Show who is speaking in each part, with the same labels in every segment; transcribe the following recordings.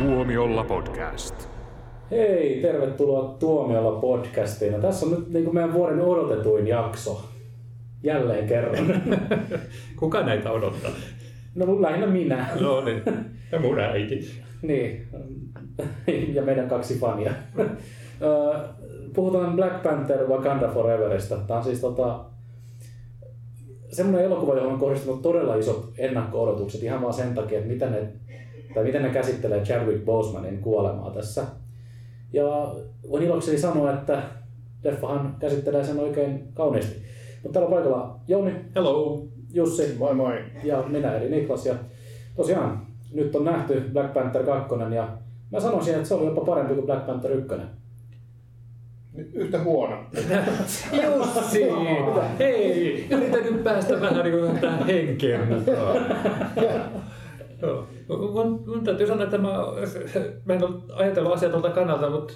Speaker 1: Tuomiolla podcast.
Speaker 2: Hei, tervetuloa Tuomiolla podcastiin. No, tässä on nyt niin kuin meidän vuoden odotetuin jakso. Jälleen kerran.
Speaker 3: Kuka näitä odottaa?
Speaker 2: No lähinnä minä.
Speaker 3: No niin, ja mun äiti.
Speaker 2: Niin, ja meidän kaksi fania. Puhutaan Black Panther Wakanda Foreverista. Tämä on siis tota, semmoinen elokuva, johon on kohdistunut todella isot ennakko-odotukset ihan vaan sen takia, että miten ne, tai miten ne käsittelee Chadwick Bosemanin kuolemaa tässä. Ja voin ilokseni sanoa, että leffahan käsittelee sen oikein kauniisti. Mutta täällä on paikalla Jouni,
Speaker 3: Hello.
Speaker 2: Jussi
Speaker 4: Moi moi.
Speaker 2: ja minä eli Niklas. Ja tosiaan, nyt on nähty Black Panther 2 ja mä sanoisin, että se oli jopa parempi kuin Black Panther 1.
Speaker 4: Nyt Yhtä huono.
Speaker 3: Jussi! Hei, yritän nyt päästä vähän niin kuin tähän henkeen mukaan. Joo. Mun, mun täytyy sanoa, että mä, mä en ole ajatellut asiaa tuolta kannalta, mutta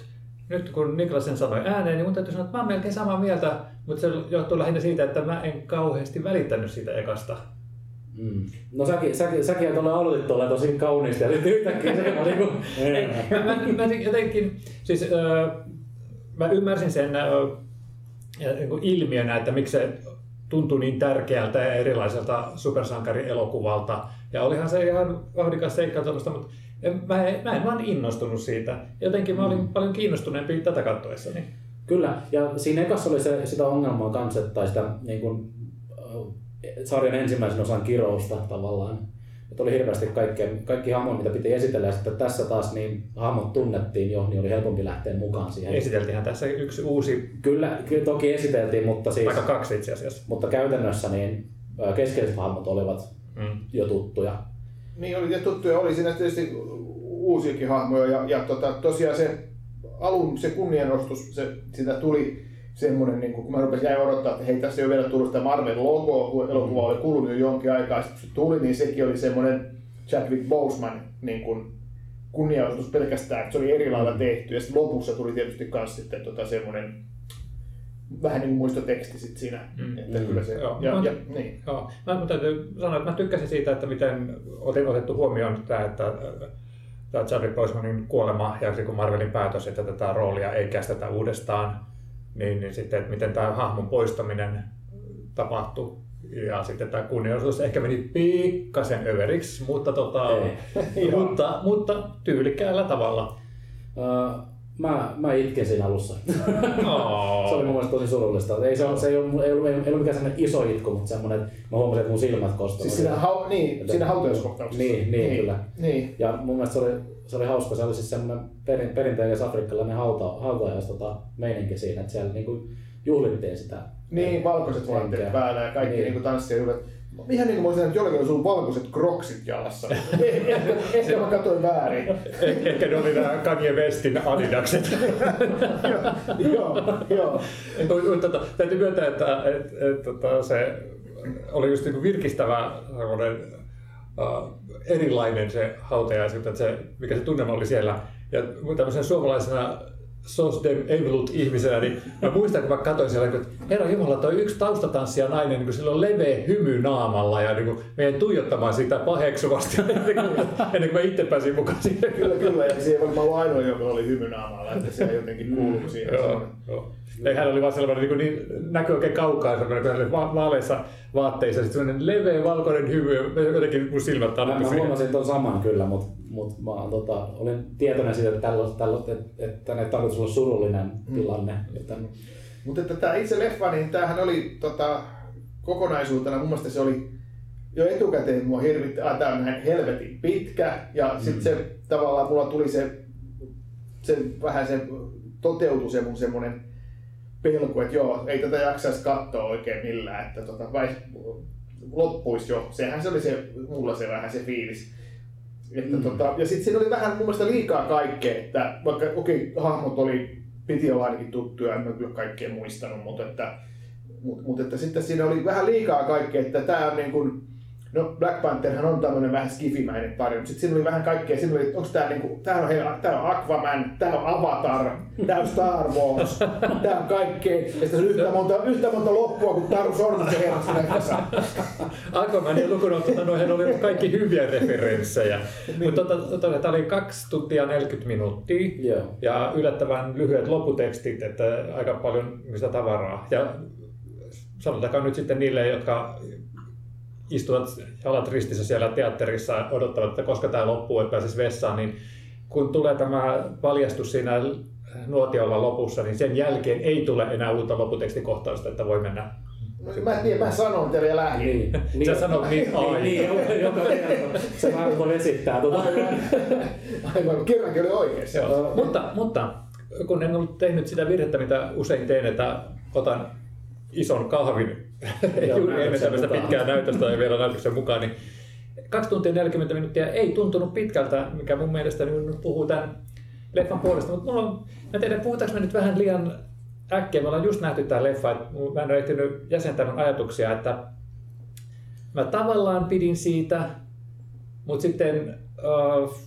Speaker 3: nyt kun Niklas sen sanoi ääneen, niin mun täytyy sanoa, että mä oon melkein samaa mieltä, mutta se johtuu lähinnä siitä, että mä en kauheasti välittänyt siitä ekasta.
Speaker 2: Mm. No säkin, säkin, säkin ole aloitit tuolla tosi kauniisti ja sitten yhtäkkiä se on niinku...
Speaker 3: Ei, mä, mä, jotenkin, siis äh, mä ymmärsin sen äh, kuin ilmiönä, että miksi se tuntui niin tärkeältä ja erilaiselta supersankarielokuvalta. Ja olihan se ihan vauhdikas seikka tuollaista, mutta en, mä, en, mä en vaan innostunut siitä. Jotenkin mä olin paljon kiinnostuneempi tätä kattoessani.
Speaker 2: Kyllä, ja siinä ekassa oli se, sitä ongelmaa kanssa, tai sitä niin kuin, sarjan ensimmäisen osan kirousta tavallaan. Että oli hirveästi kaikkea, kaikki hahmot, mitä piti esitellä, ja sitten tässä taas niin hahmot tunnettiin jo, niin oli helpompi lähteä mukaan siihen.
Speaker 3: Esiteltiinhän tässä yksi uusi,
Speaker 2: Kyllä, kyllä toki esiteltiin, mutta, siis,
Speaker 3: vaikka kaksi itse asiassa.
Speaker 2: mutta käytännössä niin keskeiset hahmot olivat
Speaker 3: Mm.
Speaker 2: jo tuttuja.
Speaker 4: Niin oli ja tuttuja, oli siinä tietysti uusiakin hahmoja ja, ja tota, tosiaan se alun se kunnianostus, se, sitä tuli semmoinen, niin kun mä rupesin jäin odottaa, että hei tässä ei ole vielä tullut sitä Marvel-logoa, kun elokuva oli kulunut jo jonkin aikaa, sitten kun se tuli, niin sekin oli semmoinen Chadwick Boseman niin kuin kunnianostus pelkästään, että se oli eri lailla tehty ja sitten lopussa tuli tietysti myös sitten tota semmoinen vähän niin kuin muistoteksti sitten siinä,
Speaker 3: Mm.
Speaker 4: että
Speaker 2: Mm.
Speaker 4: kyllä se,
Speaker 3: Joo.
Speaker 4: ja,
Speaker 3: Mä-
Speaker 4: ja, niin.
Speaker 3: Joo. Mä, mä täytyy sanoa, että mä tykkäsin siitä, että miten otin otettu huomioon tämä, että äh, tämä Chadwick Bosemanin kuolema ja kun Marvelin päätös, että tätä roolia ei kästetä uudestaan, niin, niin sitten, että miten tämä hahmon poistaminen tapahtui. Ja sitten tämä kunnianosuus ehkä meni pikkasen överiksi, mutta, tota,
Speaker 2: Ei.
Speaker 3: mutta, mutta tyylikkäällä tavalla.
Speaker 2: Ää, mä, mä itken siinä alussa.
Speaker 3: Oh.
Speaker 2: se oli mun mielestä tosi surullista. Ei, se, se ei, ollut, ei, ollut, ei ollut mikään sellainen iso itku, mutta semmoinen, että mä huomasin, että mun silmät kostuivat.
Speaker 4: Siis siinä, hau, niin, siinä hautauskohtauksessa.
Speaker 2: Niin, niin, kyllä.
Speaker 4: Niin.
Speaker 2: Ja mun mielestä se oli, se oli hauska, se oli siis semmoinen perin, perinteinen afrikkalainen hauta, hautajais tota, meininki siinä, että siellä niinku juhlittiin sitä.
Speaker 4: Niin, valkoiset vaatteet päällä ja kaikki
Speaker 2: Niin.
Speaker 4: niin. niin tanssia juhlat. Ihan niin kuin mä olisin, että jollakin olisi valkoiset kroksit jalassa. ehkä, ehkä mä katsoin väärin.
Speaker 3: Eh- Ehkä ne oli nämä Kanye Westin Adidakset.
Speaker 4: joo, joo.
Speaker 3: Mutta tota, täytyy myöntää, että et, et, tota, se oli just niin virkistävä semmoinen, erilainen se hautajaisilta, että se, mikä se tunnelma oli siellä. Ja tämmöisen suomalaisena sos dem evolut ihmisenä, niin mä muistan, kun mä katsoin siellä, että herra Jumala, toi yksi taustatanssija nainen, niin sillä on leveä hymy naamalla ja niin kuin meidän tuijottamaan sitä paheksuvasti ennen kuin, mä itse pääsin mukaan siihen.
Speaker 4: Kyllä, kyllä. Ja se ei varmaan ollut ainoa, joka oli hymynaamalla, että se jotenkin kuuluu siihen.
Speaker 3: Joo, joo. Ei, hän oli vaan sellainen niin, niin näkyy oikein kaukaa, sellainen, kun hän oli va- vaaleissa vaatteissa, sitten sellainen leveä valkoinen hymy, jotenkin mun silmät
Speaker 2: Mä,
Speaker 3: tarttui
Speaker 2: mä
Speaker 3: siihen.
Speaker 2: huomasin ton saman kyllä, mutta mut mä tota, olin tietoinen siitä, että, tällä, tällä, että, että ne tarkoitus olla surullinen tilanne. Että,
Speaker 4: Mutta että tämä itse leffa, niin tämähän oli tota, kokonaisuutena, mun mielestä se oli jo etukäteen mua hirvitti, että tämä on näin helvetin pitkä, ja
Speaker 2: Mm.
Speaker 4: sitten se tavallaan mulla tuli se, se vähän se toteutui se mun semmonen pelko, että joo, ei tätä jaksaisi katsoa oikein millään, että tota, vai, loppuisi jo. Sehän se oli se, mulla se vähän se fiilis. Että
Speaker 2: Mm.
Speaker 4: tota, ja sitten siinä oli vähän mun mielestä liikaa kaikkea, että vaikka okei, okay, hahmot oli, piti olla ainakin tuttuja, en mä kyllä kaikkea muistanut, mutta että, mut, mut että sitten siinä oli vähän liikaa kaikkea, että tämä on niin kuin, No Black Pantherhan on tämmöinen vähän skifimäinen tarina, mutta sitten siinä oli vähän kaikkea, siinä oli, onko tää niinku, tää on, heillä, tää on Aquaman, tää on Avatar, tää on Star Wars, tää on kaikkea, ja sitten on yhtä monta, yhtä monta loppua kuin Taru Sormusen herrassa leffassa.
Speaker 3: Aquamanin lukuun ottamatta noihin oli kaikki hyviä referenssejä. Mutta tota, tota, tämä oli 2 tuntia 40 minuuttia
Speaker 2: Joo.
Speaker 3: ja yllättävän lyhyet loputekstit, että aika paljon mistä tavaraa. Ja sanotaanko nyt sitten niille, jotka istuvat jalat ristissä siellä teatterissa odottavat, että koska tämä loppuu, että pääsisi vessaan, niin kun tulee tämä paljastus siinä nuotiolla lopussa, niin sen jälkeen ei tule enää uutta loputekstikohtausta, että voi mennä.
Speaker 4: Mä en tiedä, mä sanon teille ja lähdin.
Speaker 2: Niin,
Speaker 3: Sä sanot niin
Speaker 2: niin,
Speaker 3: aina.
Speaker 2: niin, joka kerta. Se vähän kuin vesittää tuota.
Speaker 4: Aivan, aivan, kerrankin oli oikeassa.
Speaker 3: Joo. Mutta, mutta kun en ollut tehnyt sitä virhettä, mitä usein teen, että otan ison kahvin. Juuri ennen tämmöistä pitkää näytöstä ja vielä näytöksen mukaan, niin 2 tuntia 40 minuuttia ei tuntunut pitkältä, mikä mun mielestä nyt puhuu tämän leffan puolesta, mutta mulla on, mä tiedän, puhutaanko me nyt vähän liian äkkiä, me ollaan just nähty tämä leffa, että mä en ole ehtinyt jäsentää mun ajatuksia, että mä tavallaan pidin siitä, mutta sitten uh,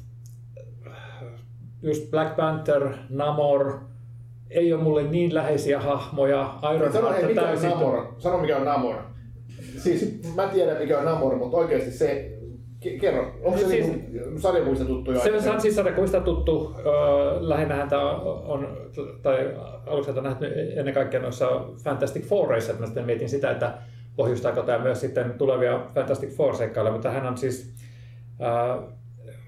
Speaker 3: just Black Panther, Namor, ei ole mulle niin läheisiä hahmoja. Iron
Speaker 4: Sano hei, mikä on
Speaker 3: täysin.
Speaker 4: Namor? Sano mikä on Namor. Siis mä tiedän mikä on Namor, mutta oikeasti se... ke- Kerro, onko se
Speaker 3: Siis-
Speaker 4: niinku sarjakuista tuttu jo
Speaker 3: Se on siis sarjakuvista tuttu. Öö, lähinnähän tämä on, tai aluksi on nähty ennen kaikkea noissa Fantastic Fourissa, että mä sitten mietin sitä, että pohjustaako tämä myös sitten tulevia Fantastic Four-seikkailuja, mutta hän on siis ää,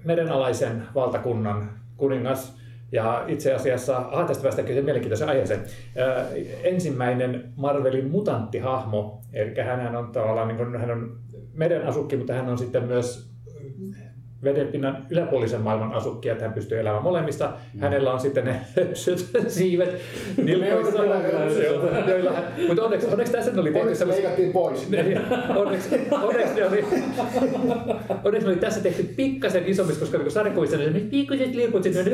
Speaker 3: merenalaisen valtakunnan kuningas, ja itse asiassa, aha, tästä päästään kyllä mielenkiintoisen aiheeseen. Ää, ensimmäinen Marvelin mutanttihahmo, eli hän on tavallaan niin kuin, hän on meren asukki, mutta hän on sitten myös vedenpinnan yläpuolisen maailman asukki, että hän pystyy elämään molemmista. Mm. Hänellä on sitten ne höpsyt siivet nilkoissa, joilla hän, mutta onneksi, onneksi tässä oli tehty
Speaker 4: Onneksi leikattiin pois.
Speaker 3: Eli onneksi, onneksi, ne oli, onneksi ne oli tässä tehty pikkasen isommiksi, koska niin sarjakuvissa ne pikkuiset lirkut, sitten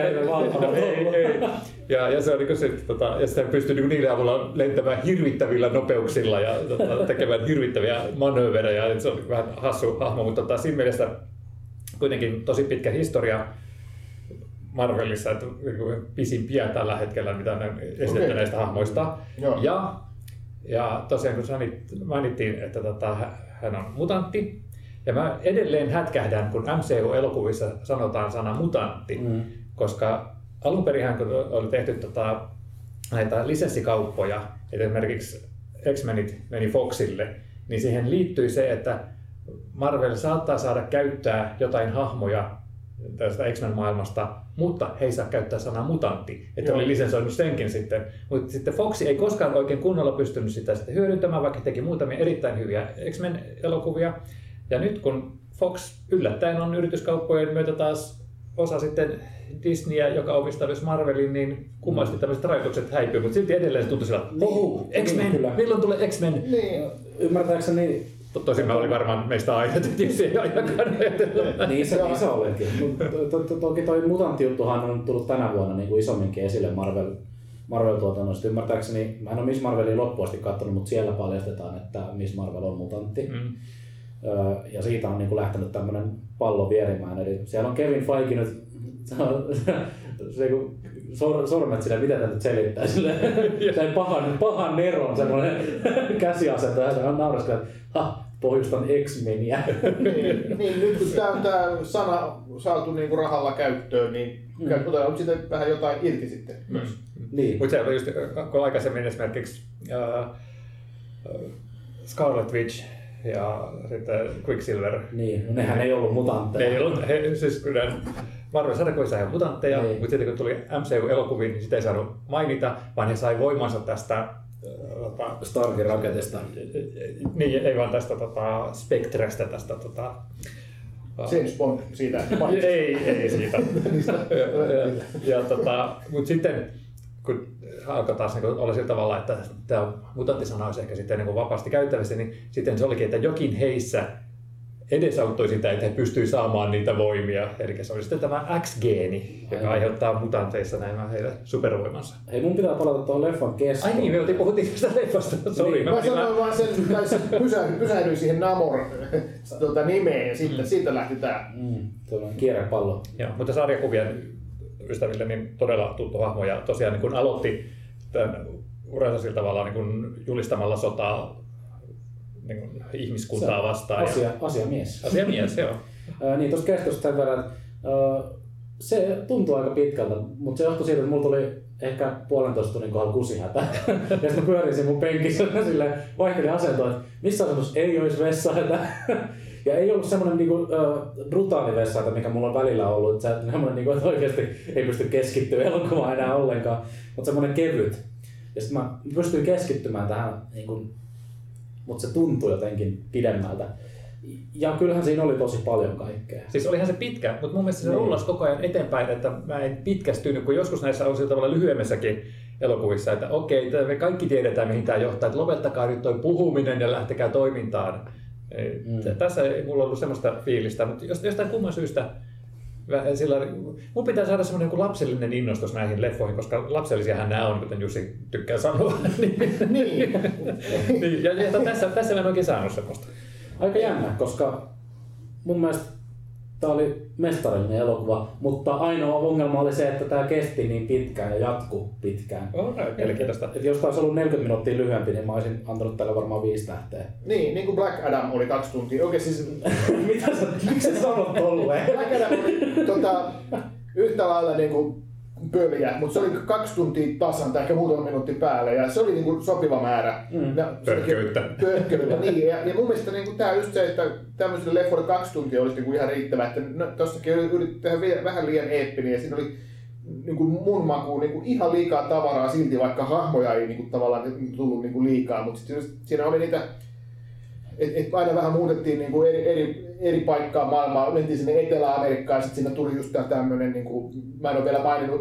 Speaker 2: ei valtava.
Speaker 3: ei, ei. Ja, ja se on niin se, tota, ja sitten pystyy niin niiden avulla lentämään hirvittävillä nopeuksilla ja tota, tekemään hirvittäviä manööverejä. Et se on vähän hassu hahmo, mutta tota, siinä mielessä kuitenkin tosi pitkä historia Marvelissa, että niinku pisimpiä tällä hetkellä, mitä ne esitetty
Speaker 4: Okei.
Speaker 3: näistä hahmoista.
Speaker 4: Joo.
Speaker 3: Ja, ja tosiaan kun mainittiin, että tota, hän on mutantti, ja mä edelleen hätkähdän, kun MCU-elokuvissa sanotaan sana mutantti,
Speaker 2: Mm.
Speaker 3: Koska alun perin kun oli tehty tota, näitä lisenssikauppoja, että esimerkiksi X-Menit meni Foxille, niin siihen liittyi se, että Marvel saattaa saada käyttää jotain hahmoja tästä X-Men-maailmasta, mutta he ei saa käyttää sanaa mutantti. Että
Speaker 4: Joo.
Speaker 3: oli lisensoinut senkin sitten. Mutta sitten Foxi ei koskaan oikein kunnolla pystynyt sitä sitten hyödyntämään, vaikka teki muutamia erittäin hyviä X-Men-elokuvia. Ja nyt kun Fox yllättäen on yrityskauppojen myötä taas osa sitten Disneyä, joka omistaa myös Marvelin, niin kummasti tämmöiset rajoitukset häipyy, mutta silti edelleen se tuntui sillä, että ohu, X-Men,
Speaker 2: Kyllä.
Speaker 3: milloin tulee X-Men?
Speaker 4: Niin.
Speaker 2: Ymmärtääkseni
Speaker 3: Tosin mä olin varmaan meistä aina, että tietysti ei ainakaan.
Speaker 2: Niin se iso olenkin. Mut to- to- to- Toki toi mutanttijuttuhan on tullut tänä vuonna niin kuin isomminkin esille Marvel, Marvel-tuotannosta. Ymmärtääkseni, mä en ole Miss Marvelin loppuun asti katsonut, mutta siellä paljastetaan, että Miss Marvel on mutantti.
Speaker 3: Mm.
Speaker 2: Öö, Ja siitä on niin kuin lähtenyt tämmöinen pallo vierimään. Eli siellä on Kevin Feige nyt, se, kun sor, sormet sille, mitä tämä nyt selittää, sille, se pahan, pahan neron semmoinen käsiasento, ja se on nauraskella, että ha, pohjustan X-Meniä.
Speaker 4: niin, niin, nyt kun tämä tämä sana saatu niinku rahalla käyttöön, niin
Speaker 2: Mm.
Speaker 4: mm. otetaan siitä vähän jotain irti sitten.
Speaker 3: Mm.
Speaker 2: niin.
Speaker 3: Mutta se oli just, kun aikaisemmin esimerkiksi äh, Scarlet Witch ja sitten Quicksilver,
Speaker 2: Niin, no nehän ei ollut
Speaker 3: ne
Speaker 2: mutantteja.
Speaker 3: ei ollut, he, siis kyllä Marvel sarjakuvissa he mutantteja,
Speaker 2: Niin.
Speaker 3: mutta sitten kun tuli MCU-elokuviin, niin sitä ei saanut mainita, vaan he sai voimansa tästä äh, tota,
Speaker 2: Starkin raketista.
Speaker 3: niin, ei vaan tästä tota, Spectrestä, tästä tota,
Speaker 4: James Bond siitä.
Speaker 3: ei, ei siitä. ja, ja, ja, tota, mutta sitten alkoi taas niin olla sillä tavalla, että tämä mutanttisana olisi ehkä sitten niin vapaasti käyttävissä, niin sitten se olikin, että jokin heissä edesauttoi sitä, että he pystyivät saamaan niitä voimia. Eli se oli sitten tämä X-geeni, joka
Speaker 2: Aivan.
Speaker 3: aiheuttaa mutanteissa nämä heidän supervoimansa.
Speaker 2: Hei, mun pitää palata tuohon leffan kestoon.
Speaker 3: Ai niin, me oltiin puhuttiin tästä leffasta. Sori,
Speaker 2: Niin,
Speaker 3: mä
Speaker 4: Mä sanoin vaan sen, tai se pysähdyin, pysähdyin siihen Namor tuota, nimeen ja sitten, siitä lähti tää.
Speaker 2: Mm, tuollainen kierrepallo.
Speaker 3: Joo, mutta sarjakuvien ystäville niin todella tuttu hahmo ja tosiaan niin kun aloitti tämän uransa sillä tavalla niin kun julistamalla sotaa niin kun ihmiskuntaa vastaan.
Speaker 2: Asia,
Speaker 3: Ja,
Speaker 2: asiamies.
Speaker 3: asiamies, joo.
Speaker 2: Niin, tuosta kestosta sen verran, että se tuntuu aika pitkältä, mutta se johtui siitä, että mulla tuli ehkä puolentoista tunnin kohdalla kusihätä. ja sitten mä pyörin mun penkissä sille vaihtelin asentoa, että missä asennossa ei olisi vessahätä. Ja ei ollut semmoinen niinku, brutaali vessahätä, mikä mulla on välillä ollut, että, semmoinen, niinku, että oikeasti ei pysty keskittyä elokuvaan enää ollenkaan, mutta semmoinen kevyt. Ja sitten mä pystyin keskittymään tähän, niinku, mutta se tuntui jotenkin pidemmältä. Ja kyllähän siinä oli tosi paljon kaikkea.
Speaker 3: Siis olihan se pitkä, mutta mun mielestä se
Speaker 2: Niin.
Speaker 3: rullasi koko ajan eteenpäin, että mä en pitkästynyt, kun joskus näissä on sillä tavalla lyhyemmässäkin elokuvissa, että okei, me kaikki tiedetään mihin tämä johtaa, että lopettakaa nyt toi puhuminen ja lähtekää toimintaan. Ei,
Speaker 2: Mm.
Speaker 3: Tässä ei mulla ollut semmoista fiilistä, mutta jos- jostain kumman syystä sillä, mun pitää saada semmoinen joku lapsellinen innostus näihin leffoihin, koska lapsellisiahan nämä on, kuten Jussi tykkää sanoa.
Speaker 4: Niin.
Speaker 3: niin, ja, ja tässä, tässä mä en oikein saanut semmoista.
Speaker 2: Aika jännä, koska mun mielestä tämä oli mestarillinen elokuva, mutta ainoa ongelma oli se, että tämä kesti niin pitkään ja jatku pitkään.
Speaker 3: Mielenkiintoista.
Speaker 2: Et jos tämä olisi ollut 40 minuuttia lyhyempi, niin mä olisin antanut tälle varmaan viisi tähteä.
Speaker 4: niin, niin kuin Black Adam oli kaksi tuntia. Oikein siis
Speaker 2: Mitä sä, miksi sä sanot tolleen?
Speaker 4: Black Adam oli tota, yhtä lailla niin kuin pöliä, mutta se oli kaksi tuntia tasan tai ehkä muutama minuutti päälle ja se oli niin kuin sopiva määrä.
Speaker 2: Mm.
Speaker 4: Ja
Speaker 3: Pörkköyttä.
Speaker 4: Pörkköyttä, niin. Ja, ja mun mielestä niin kuin, tämä just se, että tämmöiselle leffoille kaksi tuntia olisi niin kuin ihan riittävä. Että no, tossakin yritettiin tehdä vielä, vähän liian eeppinen ja siinä oli niin kuin mun makuun niin kuin ihan liikaa tavaraa silti, vaikka hahmoja ei niin kuin, tavallaan tullut niin kuin liikaa, mutta siinä oli niitä et, et aina vähän muutettiin niinku eri, eri, eri paikkaa maailmaa, mentiin sinne Etelä-Amerikkaan ja sitten siinä tuli just tää tämmönen, niinku, mä en ole vielä maininnut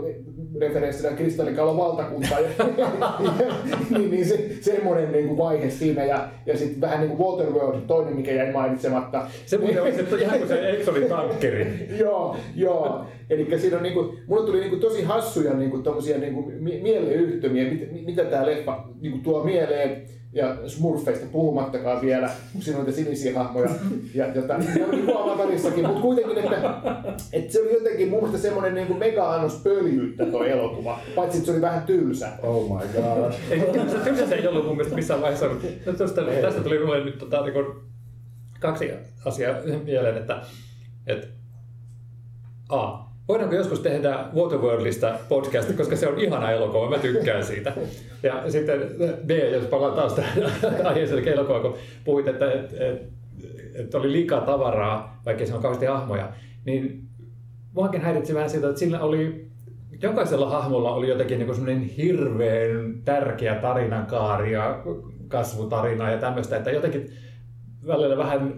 Speaker 4: referenssinä kristallikalon valtakuntaa, ja, niin, niin se, semmoinen niinku vaihe siinä ja, ja sitten vähän niin kuin Waterworld, toinen mikä jäi mainitsematta.
Speaker 3: Se muuten oli se, ihan kuin se Exolin tankkeri.
Speaker 4: joo, joo. Eli siinä on niinku, mulle tuli niinku tosi hassuja niinku tommosia niinku mie- mieleyhtymiä, mit, mit- mitä tää leffa niinku tuo mieleen. Ja Smurfeista puhumattakaan vielä, kun siinä on niitä sinisiä hahmoja. Ja, jota, ne oli kuvaavatarissakin, mutta kuitenkin, että, että, se oli jotenkin mun mielestä semmoinen niinku mega-annos pöljyyttä tuo elokuva. Paitsi, että se oli vähän tylsä.
Speaker 2: Oh my god.
Speaker 3: Ei, tylsä, tylsä se ei ollut mun mielestä missään vaiheessa. No, Tästä, tästä tuli mulle nyt tota, niin kuin, kaksi asiaa mieleen, että, että A. Voidaanko joskus tehdä Waterworldista podcast, koska se on ihana elokuva, mä tykkään siitä. Ja sitten B, jos palaan taas tähän aiheeseen eli elokuvaan, kun puhuit, että, että, että, oli liikaa tavaraa, vaikka se on kauheasti hahmoja, niin muakin häiritsi vähän siitä, että sillä oli jokaisella hahmolla oli jotenkin niin semmoinen hirveän tärkeä tarinankaari ja kasvutarina ja tämmöistä, että jotenkin välillä vähän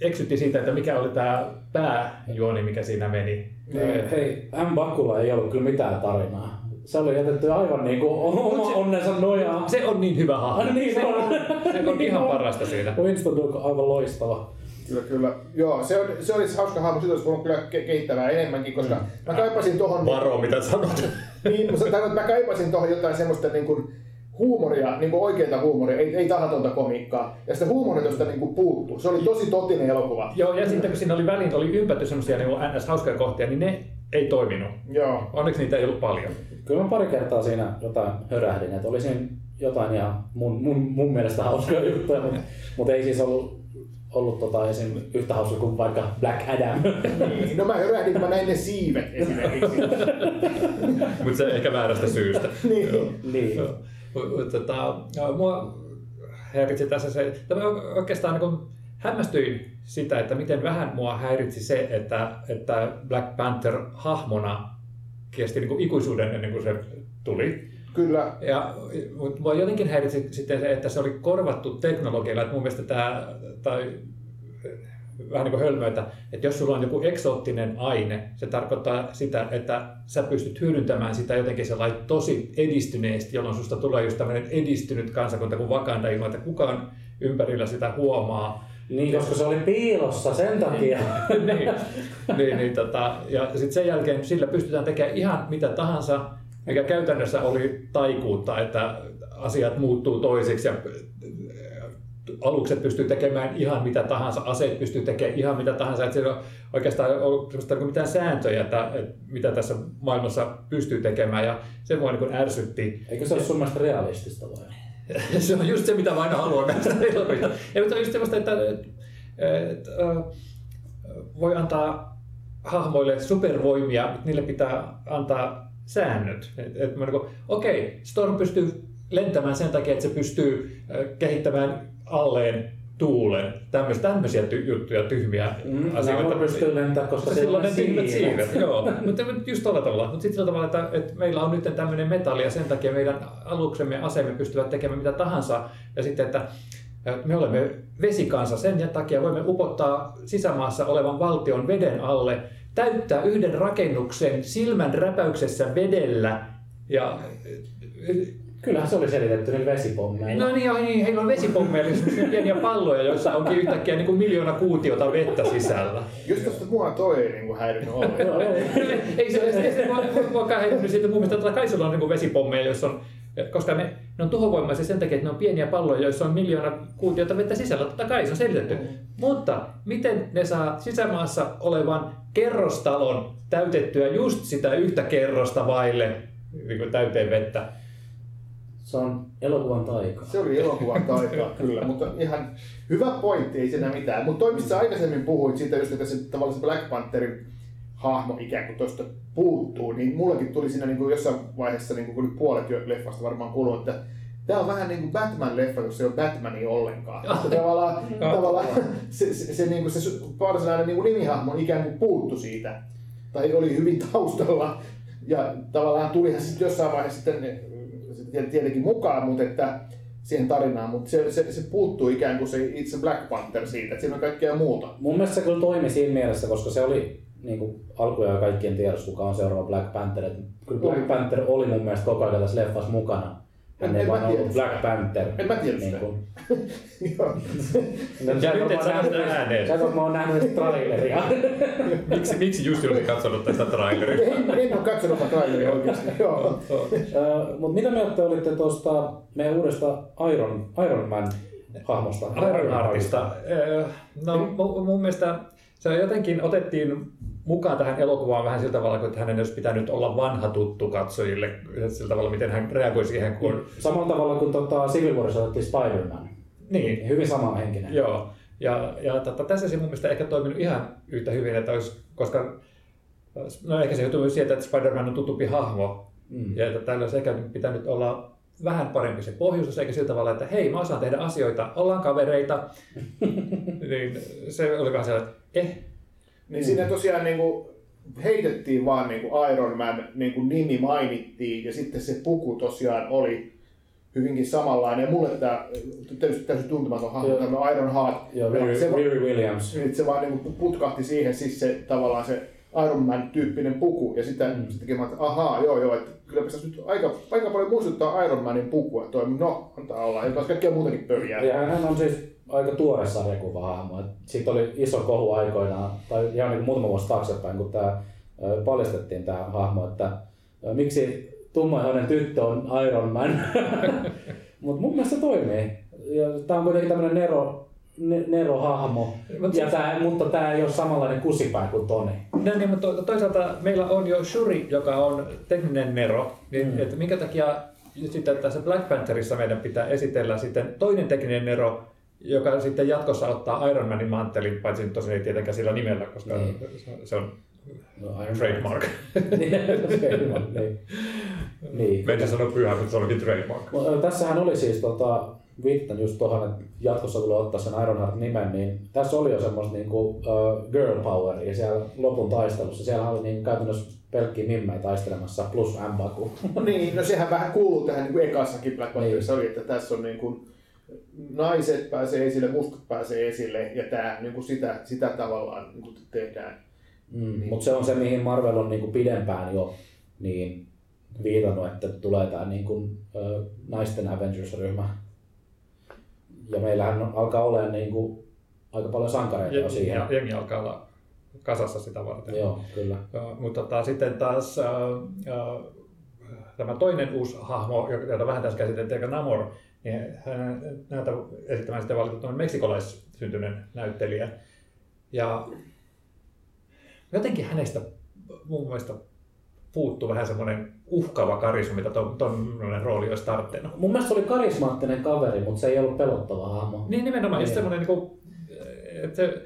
Speaker 3: eksytti siitä, että mikä oli tämä pääjuoni, mikä siinä meni.
Speaker 2: Niin, Hei, M. Bakula ei ollut kyllä mitään tarinaa. Se oli jätetty aivan niin kuin oma onnensa nojaa.
Speaker 3: Se on niin hyvä hahmo.
Speaker 2: Ah, niin
Speaker 3: se,
Speaker 2: on.
Speaker 3: se on ihan parasta siinä.
Speaker 2: Winston Duke on aivan loistava.
Speaker 4: Kyllä, kyllä. Joo, se, on, se olisi hauska hahmo, sitä olisi voinut kyllä ke- kehittävää enemmänkin, koska mä kaipasin tohon...
Speaker 3: Varo, mitä sanot.
Speaker 4: Niin, mutta mä kaipasin tuohon jotain semmoista niin kuin huumoria, niin kuin oikeita huumoria, ei, ei tahatonta komiikkaa. Ja sitä huumoria tuosta niin kuin puuttuu. Se oli tosi totinen elokuva.
Speaker 3: Joo, ja sitten kun siinä oli väliin, oli ympätty semmoisia niin ns. hauskoja kohtia, niin ne ei toiminut.
Speaker 4: Joo.
Speaker 3: Onneksi niitä ei ollut paljon.
Speaker 2: Kyllä mä pari kertaa siinä jotain hörähdin, että oli siinä jotain ihan mun, mun, mun mielestä hauskoja juttuja, mutta, mutta ei siis ollut, ollut tota esim. yhtä hauska kuin vaikka Black Adam.
Speaker 4: Niin, No mä hörähdin, kun mä näin ne siivet esimerkiksi.
Speaker 3: Mutta se ehkä väärästä syystä.
Speaker 4: Niin.
Speaker 3: Joo.
Speaker 2: niin.
Speaker 3: Tota, joo, mua häiritsi tässä se, että mä oikeastaan niin hämmästyin sitä, että miten vähän mua häiritsi se, että, että Black Panther hahmona kesti niin kuin ikuisuuden ennen kuin se tuli.
Speaker 4: Kyllä.
Speaker 3: Ja, mutta mua jotenkin häiritsi sitten se, että se oli korvattu teknologialla, että mun mielestä tämä, tai vähän niin kuin hölmöitä, että jos sulla on joku eksoottinen aine, se tarkoittaa sitä, että sä pystyt hyödyntämään sitä jotenkin sellainen tosi edistyneesti, jolloin susta tulee just tämmöinen edistynyt kansakunta kuin Wakanda ilman, että kukaan ympärillä sitä huomaa.
Speaker 2: Niin, koska se oli piilossa sen takia.
Speaker 3: niin, niin, niin tota, ja sitten sen jälkeen sillä pystytään tekemään ihan mitä tahansa, mikä käytännössä oli taikuutta, että asiat muuttuu toisiksi ja alukset pystyy tekemään ihan mitä tahansa, aseet pystyy tekemään ihan mitä tahansa, että siellä on oikeastaan ollut sellaista niin mitään sääntöjä, että, että mitä tässä maailmassa pystyy tekemään ja se mua niin ärsytti.
Speaker 2: Eikö se ole sun mielestä realistista vai?
Speaker 3: se on just se, mitä mä aina haluan näistä elokuvista. Ja mutta just semmoista, että, että, että äh, voi antaa hahmoille supervoimia, mutta niille pitää antaa säännöt. Et, et mä niin kuin, okei, Storm pystyy lentämään sen takia, että se pystyy kehittämään alleen tuulen, tämmöisiä, tämmöisiä ty- juttuja, tyhmiä
Speaker 2: Mm,
Speaker 3: asioita.
Speaker 2: Pystyy lentämään, koska
Speaker 3: silloin
Speaker 2: on
Speaker 3: ne tyhmät
Speaker 2: siivet.
Speaker 3: Joo, mutta just tuolla tavalla. Mutta sitten sillä tavalla, että, että meillä on nyt tämmöinen metalli ja sen takia meidän aluksemme ja aseemme pystyvät tekemään mitä tahansa. Ja sitten, että että me olemme vesikansa, sen takia voimme upottaa sisämaassa olevan valtion veden alle, täyttää yhden rakennuksen silmän räpäyksessä vedellä ja
Speaker 2: Kyllähän se oli selitetty niillä vesipommeilla.
Speaker 3: No niin, joo, niin, heillä on semmoisia pieniä palloja, joissa onkin yhtäkkiä niin kuin miljoona kuutiota vettä sisällä.
Speaker 4: Just tosta mua toi ei niinku häirinyt ollenkaan.
Speaker 2: Joo, ei.
Speaker 3: ei se, ei se mua, muakaan heittänyt siitä mun mielestä, että kai sulla on niin vesipommeja, joissa on, koska ne, ne on tuhovoimaisia sen takia, että ne on pieniä palloja, joissa on miljoona kuutiota vettä sisällä. Totta kai se on selitetty. Mutta miten ne saa sisämaassa olevan kerrostalon täytettyä just sitä yhtä kerrosta vaille niin kuin täyteen vettä?
Speaker 2: Se on elokuvan taika.
Speaker 4: Se oli elokuvan taikaa kyllä, mutta ihan hyvä pointti, ei siinä mitään. Mutta toi, mistä sä aikaisemmin puhuit siitä, just, että se tavallaan se Black Pantherin hahmo ikään kuin tuosta puuttuu, niin mullekin tuli siinä niin kuin jossain vaiheessa, niin kuin kun puolet jo leffasta varmaan kuuluu, että Tämä on vähän niin kuin Batman-leffa, jossa ei ole Batmania ollenkaan. Että tavallaan, tavallaan se, se, se, niin kuin se varsinainen niin kuin nimihahmo ikään kuin puuttu siitä. Tai oli hyvin taustalla. Ja tavallaan tulihan sitten jossain vaiheessa sitten tietenkin mukaan, mutta että siihen tarinaan, mutta se, se, se puuttuu ikään kuin se itse Black Panther siitä, että siinä on kaikkea muuta.
Speaker 2: Mun mielestä se kyllä toimi siinä mielessä, koska se oli niin kuin alkuja kaikkien tiedossa, kuka on seuraava Black Panther. Et kyllä Black. Panther oli mun mielestä koko ajan tässä leffassa mukana. Hän
Speaker 4: En-
Speaker 2: ei
Speaker 4: en
Speaker 2: vaan ollut
Speaker 4: tiedä
Speaker 2: Black. Panther.
Speaker 4: En mä tiedä
Speaker 2: niin
Speaker 4: sitä.
Speaker 2: kuin.
Speaker 4: Joo.
Speaker 3: Ja nyt et sano sitä ääneen.
Speaker 2: Sä mä oon nähnyt sitä traileria.
Speaker 3: Miksi, miksi Jussi oli katsonut tästä traileria?
Speaker 4: en, en ole katsonut tätä traileria oikeasti. Joo.
Speaker 2: Mutta mitä mieltä te olitte tuosta meidän uudesta Iron, Iron Man hahmosta?
Speaker 3: Ironheartista. Öö, No mu- mun mielestä se jotenkin otettiin mukaan tähän elokuvaan vähän sillä tavalla, että hänen olisi pitänyt olla vanha tuttu katsojille, sillä tavalla, miten hän reagoi siihen, kun...
Speaker 2: Samalla tavalla kuin tota Civil Warissa otettiin Spider-Man.
Speaker 3: Niin,
Speaker 2: Hyvin samanhenkinen.
Speaker 3: joo. Ja, ja tota, tässä se mun mielestä ehkä toiminut ihan yhtä hyvin, että olisi, koska no ehkä se johtuu myös siitä, että Spider-Man on tutumpi hahmo,
Speaker 2: Mm.
Speaker 3: ja että tällä olisi ehkä pitänyt olla vähän parempi se pohjustus, eikä sillä tavalla, että hei, mä osaan tehdä asioita, ollaan kavereita. niin se oli vähän sellainen, että eh,
Speaker 4: Niin siinä tosiaan niin kuin heitettiin vaan niin kuin Iron Man niin kuin nimi mainittiin ja sitten se puku tosiaan oli hyvinkin samanlainen. Ja mulle tämä tietysti täysin tuntematon hahmo, tämä Iron Heart.
Speaker 2: Joo, Riri,
Speaker 4: se,
Speaker 2: Williams.
Speaker 4: Se vaan niin kuin putkahti siihen siis se tavallaan se Iron Man-tyyppinen puku. Ja sitä mm. sittenkin mä että ahaa, joo joo, että kyllä tässä nyt aika, aika paljon muistuttaa Iron Manin pukua. Toi, no, antaa olla. Ja taas kaikkea muutakin pörjää.
Speaker 2: Ja hän on siis aika tuore sarjakuva-hahmo. Siitä oli iso kohu aikoinaan, tai ihan niin muutama vuosi taaksepäin, kun tämä paljastettiin tämä hahmo, että miksi tummaihoinen tyttö on Iron Man. Mutta mun mielestä se toimii. Ja tämä on kuitenkin tämmöinen Nero, ne, Nero-hahmo,
Speaker 3: Mut
Speaker 2: ja tää, mutta tämä ei ole samanlainen kusipää kuin Toni.
Speaker 3: No niin, mutta to- toisaalta meillä on jo Shuri, joka on tekninen Nero, niin
Speaker 2: Mm.
Speaker 3: että minkä takia sitten tässä Black Pantherissa meidän pitää esitellä sitten toinen tekninen Nero, joka sitten jatkossa ottaa Iron Manin manttelin, paitsi nyt tosin ei tietenkään sillä nimellä, koska
Speaker 2: Niin.
Speaker 3: se- on
Speaker 2: No,
Speaker 3: trademark.
Speaker 2: niin. niin.
Speaker 3: Meidän sanoa pyhä, mutta se onkin trademark.
Speaker 2: Ö, Tässähän oli siis tota, viittan just tuohon, että jatkossa tulee ottaa sen Ironheart nimen, niin tässä oli jo semmoista niinku, uh, girl power ja siellä lopun taistelussa, siellä oli niin käytännössä pelkkiä mimmejä taistelemassa plus M-baku.
Speaker 4: niin, no sehän vähän kuuluu tähän niin kuin ekassakin Black Pantherissa
Speaker 2: Niin.
Speaker 4: oli, että tässä on niin kuin, naiset pääsee esille, mustat pääsee esille ja tämä niin kuin sitä, sitä tavallaan niin kuin tehdään.
Speaker 2: Mm, Mutta se on se, mihin Marvel on niinku pidempään jo niin viitannut, että tulee tämä niinku, ö, naisten Avengers-ryhmä. Ja meillähän alkaa olemaan niinku aika paljon sankareita jo siihen.
Speaker 3: Ja jengi alkaa olla kasassa sitä varten.
Speaker 2: Joo, kyllä.
Speaker 3: Ja, mutta tota, sitten taas äh, äh, tämä toinen uusi hahmo, jota vähän tässä käsiteltiin, eli Namor, niin hän näytä esittämään sitten valittu meksikolaissyntyinen näyttelijä. Ja jotenkin hänestä mun mielestä puuttuu vähän semmoinen uhkaava karisma, mitä tuommoinen rooli olisi tarttunut.
Speaker 2: Mun mielestä se oli karismaattinen kaveri, mutta se ei ollut pelottava hahmo.
Speaker 3: Niin nimenomaan, just
Speaker 2: Niin.
Speaker 3: semmoinen, niin kuin, että se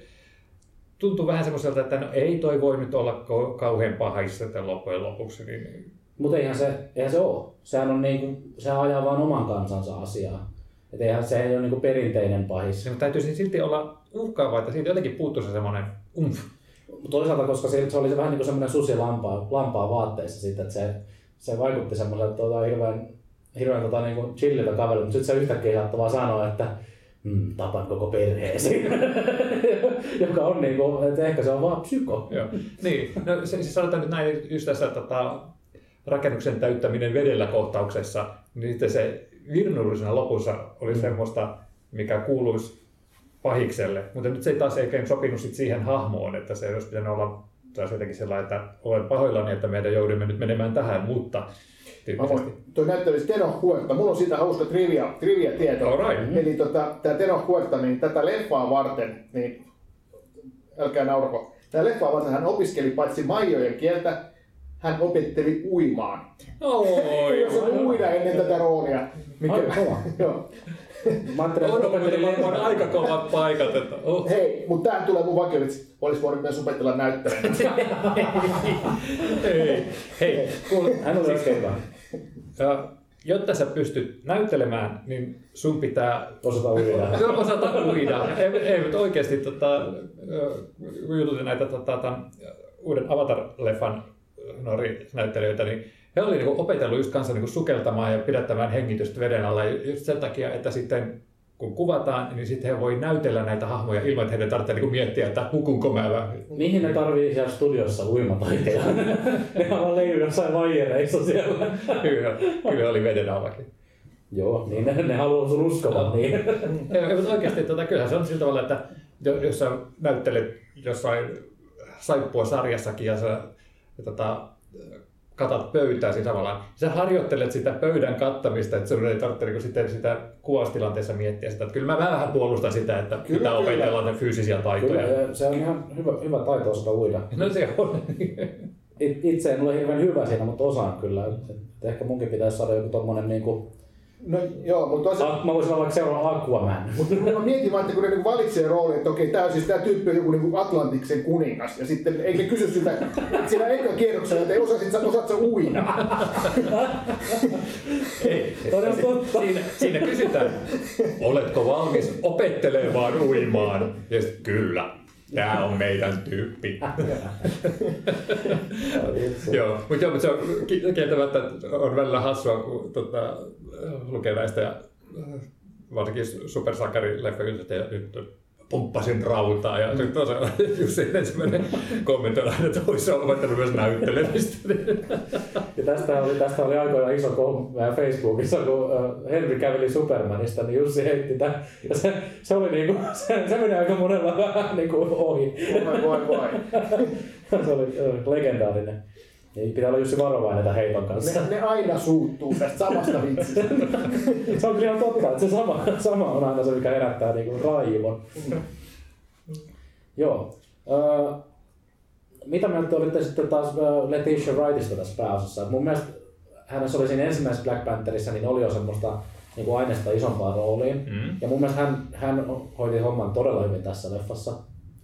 Speaker 3: tuntuu vähän semmoiselta, että no ei toi voi nyt olla kauhean pahissa sitten loppujen lopuksi. Niin,
Speaker 2: Mutta eihän se, eihän se ole. Sehän on niinku, sehän ajaa vain oman kansansa asiaa. Et eihän se ei ole niinku perinteinen pahis.
Speaker 3: se täytyisi silti olla uhkaavaa, että siitä jotenkin puuttuu se semmoinen umf.
Speaker 2: Mut Toisaalta, koska se, se oli vähän niin kuin semmoinen susi lampaa, lampaa vaatteissa että se, se vaikutti semmoiselta tota, hirveän, hirveän tota, niin kuin chilliltä kaverilta, mutta sitten se yhtäkkiä saattoi vaan sanoa, että mm, tapan koko perheesi. Joka on niin kuin, että ehkä se on vaan psyko.
Speaker 3: Joo. Niin, no, se, siis sanotaan nyt näin, just tässä tota, rakennuksen täyttäminen vedellä kohtauksessa, niin sitten se virnullisena lopussa oli
Speaker 2: Mm.
Speaker 3: semmoista, mikä kuuluisi pahikselle, mutta nyt se ei taas oikein sopinut sit siihen hahmoon, että se olisi pitänyt olla taas jotenkin sellainen, että olen pahoillani, että meidän joudumme nyt menemään tähän, mutta tyyppisesti.
Speaker 4: toi näyttelisi Teno Huerta. Mulla on siitä hauska trivia, trivia tieto.
Speaker 3: Alright.
Speaker 4: Eli tota, tämä Teno Huerta, niin tätä leffaa varten, niin älkää naurako. Tämä leffaa varten hän opiskeli paitsi maijojen kieltä, hän opetteli uimaan.
Speaker 3: Oi,
Speaker 4: Ei osannut uida ennen tätä roolia.
Speaker 2: Aika kova.
Speaker 4: Joo.
Speaker 2: Ajattelin,
Speaker 3: on muuten varmaan aika kovat paikat. Että, oh.
Speaker 4: Hei, mutta tähän tulee mun vakioitsi. Olisi voinut myös opetella näyttelemään.
Speaker 3: Hei, hei, kuule,
Speaker 2: hän oli oikein hyvä.
Speaker 3: Ja jotta sä pystyt näyttelemään, niin sun pitää
Speaker 2: Osata uida.
Speaker 3: osata uida. Ei, ei mutta oikeasti tota, kun jututin näitä tota, tämän uuden Avatar-leffan nuoria näyttelijöitä, niin he oli niinku opetellut just kanssa niinku sukeltamaan ja pidättämään hengitystä veden alla. Just sen takia, että sitten kun kuvataan, niin sitten he voi näytellä näitä hahmoja ilman, että heidän tarvitsee niinku miettiä, että hukunko mä vai
Speaker 2: Mihin ne tarvii siellä studiossa uimataiteja? ne on leiju jossain vaijereissa siellä.
Speaker 3: kyllä, kyllä oli veden allakin.
Speaker 2: Joo, niin ne, ne haluaa sun uskovan niin.
Speaker 3: Ei, mutta oikeasti tota, kyllähän se on sillä tavalla, että jo- jos sä näyttelet jossain saippua sarjassakin ja sä ja tota, katat pöytää siinä tavallaan, sä harjoittelet sitä pöydän kattamista, että sun ei tarvitse niin sitten sitä kuvaustilanteessa miettiä sitä. Että kyllä mä vähän puolustan sitä, että
Speaker 4: Kyllä,
Speaker 3: pitää
Speaker 4: kyllä.
Speaker 3: opetella ne fyysisiä taitoja.
Speaker 2: Kyllä, se on ihan hyvä, hyvä taito osata uida.
Speaker 3: No se on.
Speaker 2: It, itse en ole hirveän hyvä siinä, mutta osaan kyllä. Et, ehkä munkin pitäisi saada joku tommonen niinku...
Speaker 4: No joo, mutta toisaalta
Speaker 2: A, mä voisin olla vaikka seuraava Aquaman.
Speaker 4: Mutta mä mietin vaan, että kun ne niinku valitsee roolin, että okei, tää on siis tää tyyppi on joku niinku Atlantiksen kuningas. Ja sitten eikä kysy sitä, että siinä eka kierroksella, että ei osasit, osaat sä uida.
Speaker 3: Ei,
Speaker 2: Todella totta.
Speaker 3: Siinä, siinä kysytään, oletko valmis opettelemaan uimaan? Ja sitten kyllä, tämä on meidän tyyppi. Joo, mutta joo, mutta se on ki- kieltämättä on välillä hassua, kun tota, lukee näistä ja äh, varsinkin supersankarileffoja, että nyt pumppasin rautaa ja on se Jussin ensimmäinen kommentti on aina, että olisi opettanut myös näyttelemistä.
Speaker 2: Ja tästä oli, tästä oli aikoinaan iso meidän Facebookissa, kun äh, Henry käveli Supermanista, niin Jussi heitti tämän. Ja se, se, oli niinku, se, se meni aika monella vähän niinku ohi.
Speaker 4: Voi voi voi.
Speaker 2: se oli äh, legendaarinen. Niin pitää olla Jussi varovainen tämän heiton kanssa.
Speaker 4: Ne, ne aina suuttuu tästä samasta vitsistä.
Speaker 2: se on kyllä ihan totta, että se sama, sama on aina se, mikä herättää niinku raivon. Joo. Öö, mitä mieltä olitte sitten taas Letitia Wrightista tässä pääosassa? Mun mielestä hänessä oli siinä ensimmäisessä Black Pantherissa, niin oli jo semmoista niin kuin aineesta isompaan rooliin.
Speaker 3: Mm.
Speaker 2: Ja mun mielestä hän, hän hoiti homman todella hyvin tässä leffassa.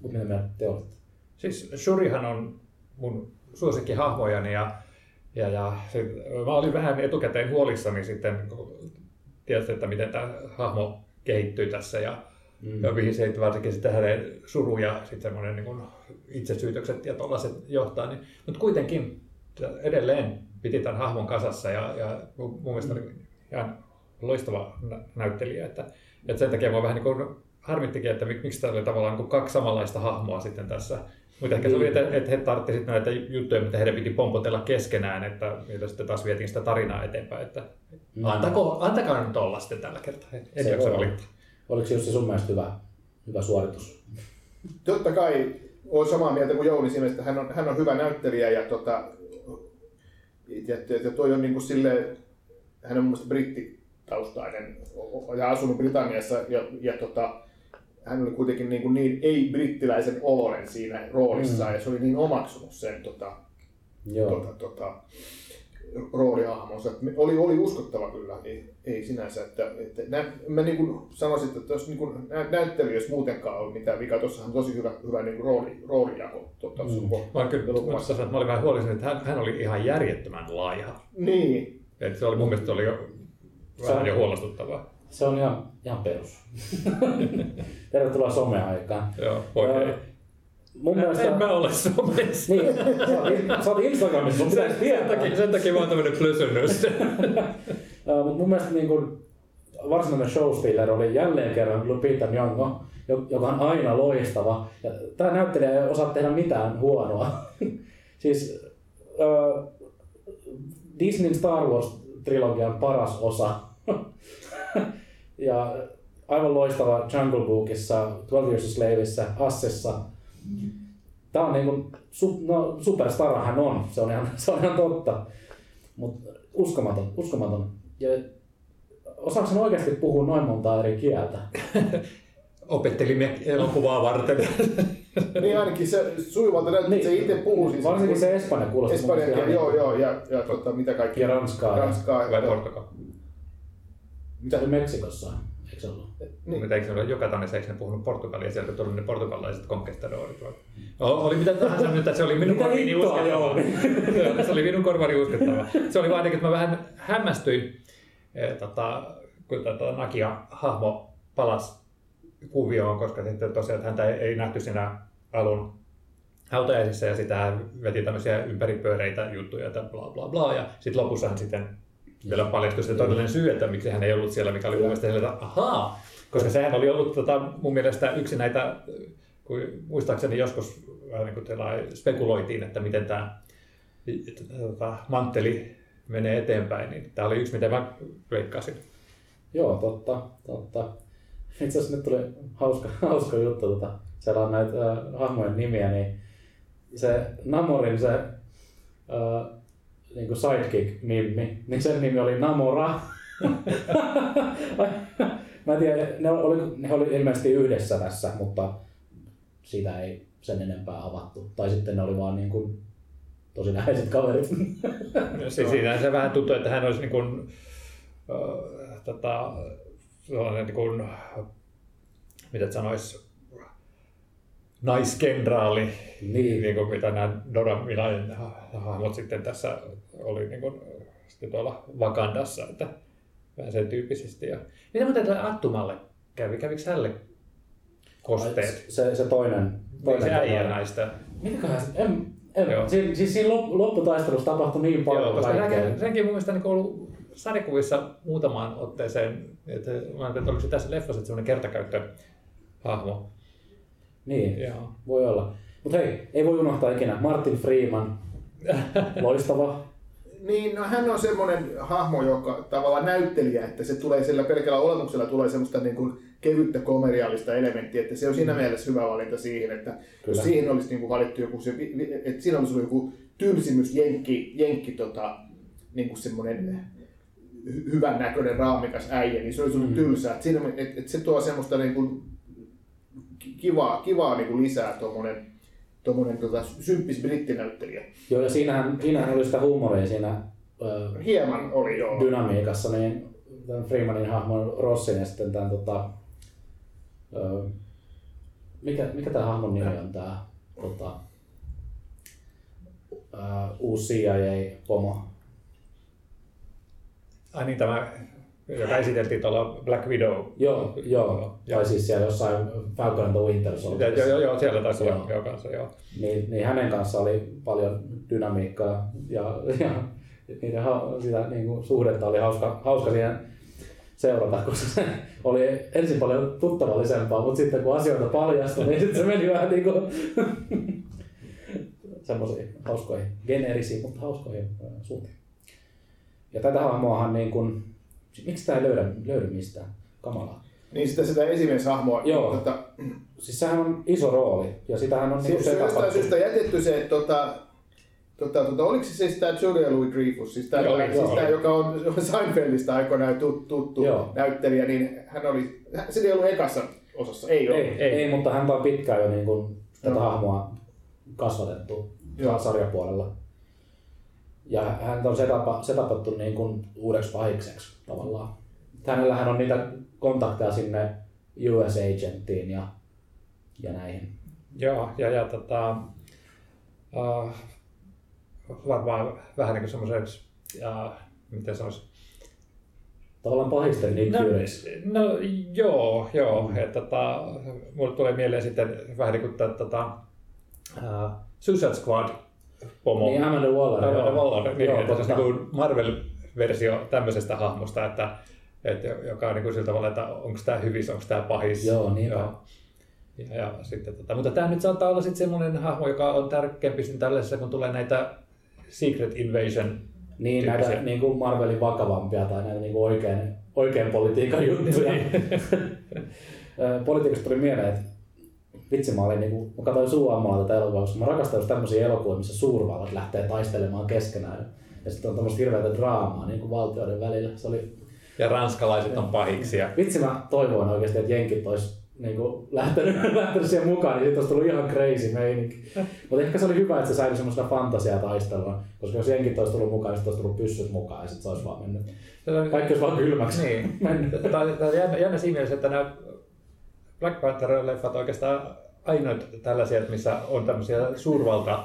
Speaker 2: Mutta mitä mieltä te olette?
Speaker 3: Siis Shurihan on mun suosikkihahmojani ja, ja, ja se, mä olin vähän etukäteen huolissani sitten, kun että miten tämä hahmo kehittyy tässä ja, mm. ja mihin se varsinkin sitten hänen suru ja sitten semmoinen niin itsesyytökset ja tollaiset johtaa. Niin, mutta kuitenkin edelleen piti tämän hahmon kasassa ja, ja mun, mielestä oli ihan loistava nä- näyttelijä. Että, että sen takia mä vähän niin kuin harmittikin, että mik- miksi täällä oli tavallaan niin kuin kaksi samanlaista hahmoa sitten tässä. Mutta ehkä se oli, että, että he tarvitsi sitten näitä juttuja, mitä heidän piti pompotella keskenään, että niillä sitten taas vietiin sitä tarinaa eteenpäin. Että
Speaker 2: Mm.
Speaker 3: antako, antakaa nyt olla sitten tällä kertaa. En
Speaker 2: Se
Speaker 3: jaksa
Speaker 2: voi.
Speaker 3: valittaa.
Speaker 2: Oliko Jussi sun mielestä hyvä? hyvä suoritus.
Speaker 4: Totta kai olen samaa mieltä kuin Jouni siinä, että hän on, hän on hyvä näyttelijä ja, tota, ja, ja, ja toi on niin kuin sille, hän on mun mielestä brittitaustainen ja asunut Britanniassa ja, ja tota, hän oli kuitenkin niin, kuin niin ei-brittiläisen oloinen siinä roolissaan mm. ja se oli niin omaksunut sen tota,
Speaker 2: Joo.
Speaker 4: tota, tota, roolihahmonsa. että Oli, oli uskottava kyllä, ei, ei sinänsä. Että, että nä, mä niin kuin sanoisin, että jos niin kuin nä, näyttelijöissä muutenkaan ole mitään vikaa, tuossahan on tosi hyvä, hyvä niin kuin rooli, roolijako. Tota, mm.
Speaker 3: Mä, kyllä, mä, sanoin, että mä olin vähän huolissani, että hän, hän oli ihan järjettömän laiha.
Speaker 4: Niin,
Speaker 3: Et se oli mun mielestä oli jo vähän jo huolestuttavaa.
Speaker 2: Se on ihan, ihan perus. Tervetuloa someaikaan.
Speaker 3: Joo, oikein.
Speaker 2: Öö, Mun mielestä...
Speaker 3: En mä ole somessa.
Speaker 2: Niin, sä oot- sä oot Instagramissa, sun pitäisi
Speaker 3: Sen takia, sen takia mä oon tämmönen plösönnös.
Speaker 2: Äh, mut mun mielestä niin kun, varsinainen showstealer oli jälleen kerran Lupita Nyong'o, jo- joka on aina loistava. Ja tää näyttelijä ei osaa tehdä mitään huonoa. siis äh, Disneyn Star Wars-trilogian paras osa. Ja aivan loistava Jungle Bookissa, 12 Years a Slaveissa, Assessa. Tää on niinku, su, no, superstara hän on, se on ihan, se on ihan totta. Mutta uskomaton, uskomaton. Ja osaako hän oikeasti puhua noin montaa eri kieltä?
Speaker 3: Opettelimme elokuvaa varten.
Speaker 4: niin ainakin se sujuvalta näyttää, niin. se itse puhuu siis.
Speaker 2: Varsinkin se espanja kuulostaa. mielestä
Speaker 4: kieli,
Speaker 2: ihan-
Speaker 4: joo, joo, ja, ja tota, mitä kaikki.
Speaker 2: Ja ranskaa.
Speaker 4: Ranskaa.
Speaker 3: Vai
Speaker 4: ja-
Speaker 3: Portugal?
Speaker 2: Mitä se Meksikossa on? Eikö se ollut?
Speaker 4: Niin.
Speaker 3: Mutta eikö se ole joka tanne, eikö ne puhunut portugalia, sieltä tuli ne portugalaiset conquistadorit. vai? O- Oli mitä tahansa nyt, että se oli minun
Speaker 2: joo.
Speaker 3: Joo, se oli minun korvani uskottava. Se oli vaan niin, että mä vähän hämmästyin, eh, tota, kun tota Nakia hahmo palasi kuvioon, koska sitten tosiaan että häntä ei, nähty siinä alun hautajaisissa ja sitä veti tämmöisiä ympäripyöreitä juttuja, että bla bla bla. Ja sitten lopussa hän sitten vielä paljastui se todellinen syy, että miksi hän ei ollut siellä, mikä oli mun mielestä että ahaa, koska sehän oli ollut tota, mun mielestä yksi näitä, kun muistaakseni joskus vähän niin kuin spekuloitiin, että miten tämä tota, mantteli menee eteenpäin, niin tämä oli yksi, mitä mä veikkasin.
Speaker 2: Joo, totta, totta. Itse asiassa nyt tuli hauska, hauska juttu, tota, siellä on näitä äh, hahmojen nimiä, niin se Namorin se äh, niin kuin sidekick-nimi, niin sen nimi oli Namora. Mä en tiedä, ne oli, ne oli ilmeisesti yhdessä tässä, mutta siitä ei sen enempää avattu. Tai sitten ne oli vaan niin kuin tosi läheiset kaverit.
Speaker 3: Siis siinä se vähän tuntuu, että hän olisi niin kuin, äh, tota, sellainen niin kuin, mitä sanois, naiskenraali,
Speaker 2: Niin.
Speaker 3: niin kuin mitä nämä Dora Milajen hahmot sitten tässä oli niin kuin, sitten tuolla Wakandassa, että vähän sen tyyppisesti. Ja... Mitä muuten tälle Attumalle kävi? Kävikö hänelle kosteet?
Speaker 2: Se, se toinen.
Speaker 3: Niin
Speaker 2: toinen
Speaker 3: se äijä näistä.
Speaker 2: Mitäköhän se, en, en,
Speaker 3: Joo.
Speaker 2: si, siis siinä lop- lopputaistelussa tapahtui niin paljon
Speaker 3: Joo, koska senkin, senkin mun mielestä niin ollut sarjakuvissa muutamaan otteeseen, että mä ajattelin, että oliko se tässä leffassa semmoinen kertakäyttöhahmo.
Speaker 2: Niin,
Speaker 3: Joo.
Speaker 2: voi olla. Mutta hei, ei voi unohtaa ikinä. Martin Freeman, loistava.
Speaker 4: Niin, no hän on semmoinen hahmo, joka tavallaan näyttelijä, että se tulee sillä pelkällä olemuksella tulee semmoista niin kuin kevyttä komediaalista elementtiä, että se on siinä mielessä hyvä valinta siihen, että Kyllä. Jos siihen olisi niin kuin valittu joku se, että siinä olisi ollut joku tylsimys, jenkki, jenkki tota, niin kuin semmoinen hy- hyvän näköinen raamikas äijä, niin se olisi ollut mm. tylsää. Että, siinä, että, että se tuo semmoista niin kuin kivaa, kivaa niin kuin lisää tuommoinen tuommoinen tota, symppis brittinäyttelijä.
Speaker 2: Joo, ja siinähän, siinähän oli sitä huumoria siinä ö,
Speaker 4: Hieman oli joo.
Speaker 2: dynamiikassa, niin tämän Freemanin hahmon Rossin ja sitten tämän tota, ö, mikä, mikä tämä hahmon nimi on tämä tota, ö, uusi CIA-pomo?
Speaker 3: Ai niin, tämä, joka esiteltiin tuolla Black Widow.
Speaker 2: Joo, joo. Tai siis siellä jossain Falcon and the Winter
Speaker 3: Joo,
Speaker 2: Soldier.
Speaker 3: joo, joo, siellä taisi olla
Speaker 2: Joo.
Speaker 3: joo, kanssa, joo.
Speaker 2: Niin, niin hänen kanssa oli paljon dynamiikkaa ja, ja niiden ha- sitä niin kuin, suhdetta oli hauska, hauska siihen seurata, koska se oli ensin paljon tuttavallisempaa, mutta sitten kun asioita paljastui, niin sitten se meni vähän niin kuin semmoisiin hauskoihin, geneerisiin, mutta hauskoihin äh, suuntiin. Ja tätä hahmoahan niin kuin, miksi tämä ei löydä, löydy mistään? Kamalaa.
Speaker 4: Niin sitä, sitä esimieshahmoa.
Speaker 2: Joo.
Speaker 4: Niin, tota,
Speaker 2: Siis sehän on iso rooli ja sitähän on
Speaker 4: se,
Speaker 2: niinku
Speaker 4: se on jostain
Speaker 2: sekapattu.
Speaker 4: syystä jätetty se, että tota, tota, tota, oliko se siis tämä Julia Louis Dreyfus, siis tämä,
Speaker 3: Joo,
Speaker 4: siis
Speaker 3: joo.
Speaker 4: tää, joka on Seinfeldistä aikoinaan tut, tuttu
Speaker 2: Joo.
Speaker 4: näyttelijä, niin hän oli, se ei ollut ekassa osassa, ei ole.
Speaker 2: Ei, ei, ei, mutta häntä on pitkään jo niin kuin tätä
Speaker 4: Joo.
Speaker 2: hahmoa kasvatettu
Speaker 4: Joo.
Speaker 2: sarjapuolella. Ja häntä on setapa, setapattu niin kuin uudeksi pahikseksi tavallaan. Hänellähän on niitä kontakteja sinne US Agenttiin ja, ja näihin.
Speaker 3: Joo, ja, ja tota, uh, varmaan vähän niin kuin semmoiseksi, uh, miten sanoisi,
Speaker 2: Tavallaan pahisten Nick
Speaker 3: No, no joo, joo. Mm. Että, tota, mulle tulee mieleen sitten vähän niin kuin tätä tota, uh, Suicide Squad pomo.
Speaker 2: Niin Amanda Waller.
Speaker 3: Amanda
Speaker 2: joo.
Speaker 3: Waller, niin,
Speaker 2: Joo,
Speaker 3: että se on niin kuin Marvel-versio tämmöisestä hahmosta, että, että joka on niin kuin sillä tavalla, että onko tämä hyvis, onko tämä pahis.
Speaker 2: Joo, niinpä.
Speaker 3: Ja, ja, ja sitten, tota, mutta tämä nyt saattaa olla sitten semmoinen hahmo, joka on tärkeämpi sitten tällaisessa, kun tulee näitä Secret Invasion
Speaker 2: Niin, näitä
Speaker 3: tyyppisiä.
Speaker 2: niin kuin Marvelin vakavampia tai näitä niin kuin oikein, oikein politiikan juttuja. Ö, Politiikasta tuli mieleen, että vitsi mä olin niinku, mä katsoin suuammalla tätä elokuvaa, koska mä rakastan just tämmöisiä elokuvia, missä suurvallat lähtee taistelemaan keskenään. Ja sitten on tämmöistä hirveätä draamaa niin kuin valtioiden välillä. Se oli,
Speaker 3: ja ranskalaiset on pahiksi. Ja,
Speaker 2: vitsi mä toivoin oikeasti, että jenkit olisi niin kuin, lähtenyt, lähtenyt siihen mukaan, niin siitä olisi tullut ihan crazy meininki. Mutta ehkä se oli hyvä, että se säilyi semmoisena fantasiataistelua, koska jos jenkit olisi tullut mukaan, niin sitten olisi tullut pyssyt mukaan ja sitten se olisi vaan mennyt. Kaikki olisi vaan kylmäksi
Speaker 3: Niin.
Speaker 2: mennyt.
Speaker 3: Tämä on, jännä, jännä siinä mielessä, että nämä Black Panther-leffat oikeastaan ainoat tällaisia, missä on tämmöisiä suurvalta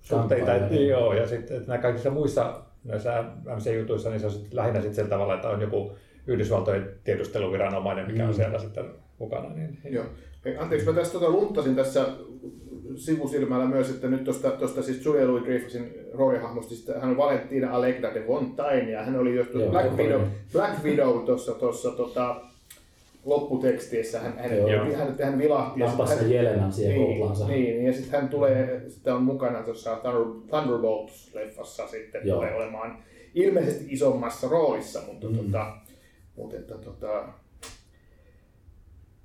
Speaker 3: suhteita.
Speaker 2: Kamppailuja.
Speaker 3: Joo, ja sitten että nämä kaikissa muissa näissä MC-jutuissa, niin se on sitten lähinnä sitten sillä tavalla, että on joku Yhdysvaltojen tiedusteluviranomainen, mikä on
Speaker 2: Mm.
Speaker 3: siellä sitten mukana. Niin,
Speaker 4: Joo. Anteeksi, mä tässä tota lunttasin tässä sivusilmällä myös, että nyt tuosta, tuosta siis Julia Louis Dreyfusin roolihahmosta, siis hän on Valentina Allegra de Fontaine, ja hän oli
Speaker 2: Joo,
Speaker 4: Black, Widow. Black Widow tuossa, tuossa tota, lopputekstissä, hän, hän,
Speaker 2: Joo.
Speaker 4: hän, hän vilahti.
Speaker 2: Nappasi
Speaker 4: hän-
Speaker 2: Jelenan siihen
Speaker 4: niin,
Speaker 2: koplaansa.
Speaker 4: niin, ja sitten hän tulee, sitten on mukana tuossa Thunder, Thunderbolts-leffassa sitten
Speaker 2: Joo.
Speaker 4: tulee olemaan ilmeisesti isommassa roolissa, mutta,
Speaker 2: Mm.
Speaker 4: tota, mutta että, tota,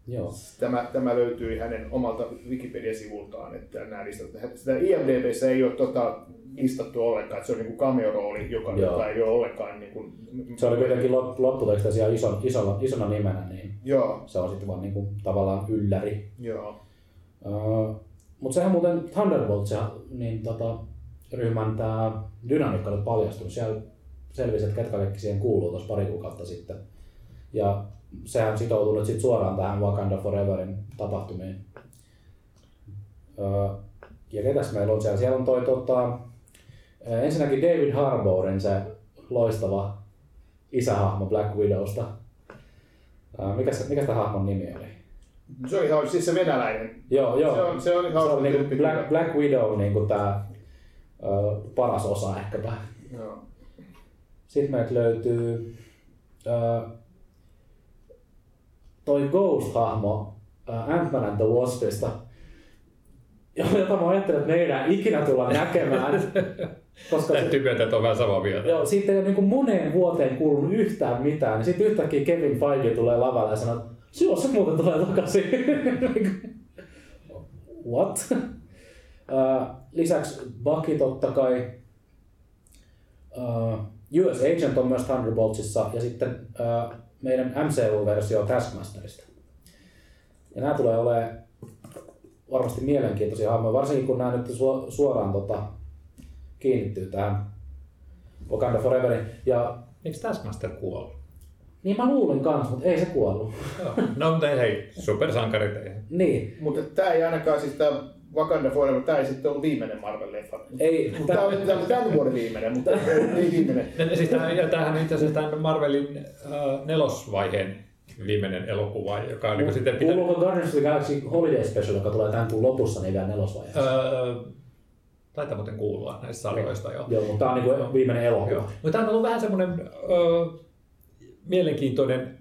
Speaker 2: Joo.
Speaker 4: Tämä, tämä löytyy hänen omalta Wikipedia-sivultaan, että nämä listat, sitä IMDBssä ei ole tota, listattu ollenkaan, että se on niin cameo-rooli, joka,
Speaker 2: Joo.
Speaker 4: joka ei ole ollenkaan niin kuin,
Speaker 2: Se oli kuitenkin lop- lopputekstissä ihan ison, isona, isona nimenä, niin
Speaker 4: Joo,
Speaker 2: se on sitten vaan niin kuin, tavallaan ylläri.
Speaker 4: joo.
Speaker 2: Uh, Mutta sehän muuten Thunderbolt, se, niin tota, ryhmän tämä dynamiikka nyt paljastunut. Siellä selvisi, että ketkä kaikki siihen kuuluu tuossa pari kuukautta sitten. Ja sehän sitoutuu nyt sit suoraan tähän Wakanda Foreverin tapahtumiin. Uh, ja ketäs meillä on siellä? Siellä on toi tota, ensinnäkin David Harbourin se loistava isähahmo Black Widowsta. Uh, mikä, se, mikä sitä hahmon nimi oli?
Speaker 4: Se on ihan siis se venäläinen.
Speaker 2: Joo, joo.
Speaker 4: Se on, se on
Speaker 2: Se on niinku Black, Black Widow niinku tää ö, paras osa ehkäpä.
Speaker 4: Joo.
Speaker 2: Sitten meiltä löytyy ö, toi Ghost-hahmo ö, Ant-Man and the Waspista, jota mä ajattelen, että me ei enää ikinä tulla näkemään. Koska se,
Speaker 3: Täytyy myöntää, että on vähän samaa mieltä.
Speaker 2: joo, siitä ei ole niin moneen vuoteen kuulunut yhtään mitään. Niin sitten yhtäkkiä Kevin Feige tulee lavalle ja sanoo, että se muuten tulee takaisin. What? Uh, lisäksi Bucky totta kai. Uh, US Agent on myös Thunderboltsissa ja sitten uh, meidän MCU-versio Taskmasterista. Ja nämä tulee olemaan varmasti mielenkiintoisia hahmoja, varsinkin kun nämä nyt su- suoraan tota, kiinnittyy tähän Wakanda Foreverin. Ja
Speaker 3: Eikö Taskmaster kuollut?
Speaker 2: niin mä luulin kanssa, mutta ei se kuollut.
Speaker 3: No mutta hei, supersankarit ei.
Speaker 2: Niin,
Speaker 4: Mutta tämä ei ainakaan siis tämä Wakanda Forever, tämä ei sitten ollut viimeinen Marvel-leffa.
Speaker 2: ei,
Speaker 4: Tämä on, tämä on tämän vuoden viimeinen, mutta ei viimeinen.
Speaker 3: Ne- Siis tämähän, ja tämähän on itse asiassa tämän Marvelin äh, nelosvaiheen viimeinen elokuva, joka on niin sitten pitää...
Speaker 2: Kuuluuko Guardians of the Galaxy Holiday Special, joka tulee tämän kuun lopussa, niin vielä nelosvaiheessa?
Speaker 3: Öö, taitaa muuten kuulua näistä sarjoista jo.
Speaker 2: Joo, mutta tämä on niin viimeinen elokuva.
Speaker 3: Joo. Mutta tämä on ollut vähän semmoinen öö, mielenkiintoinen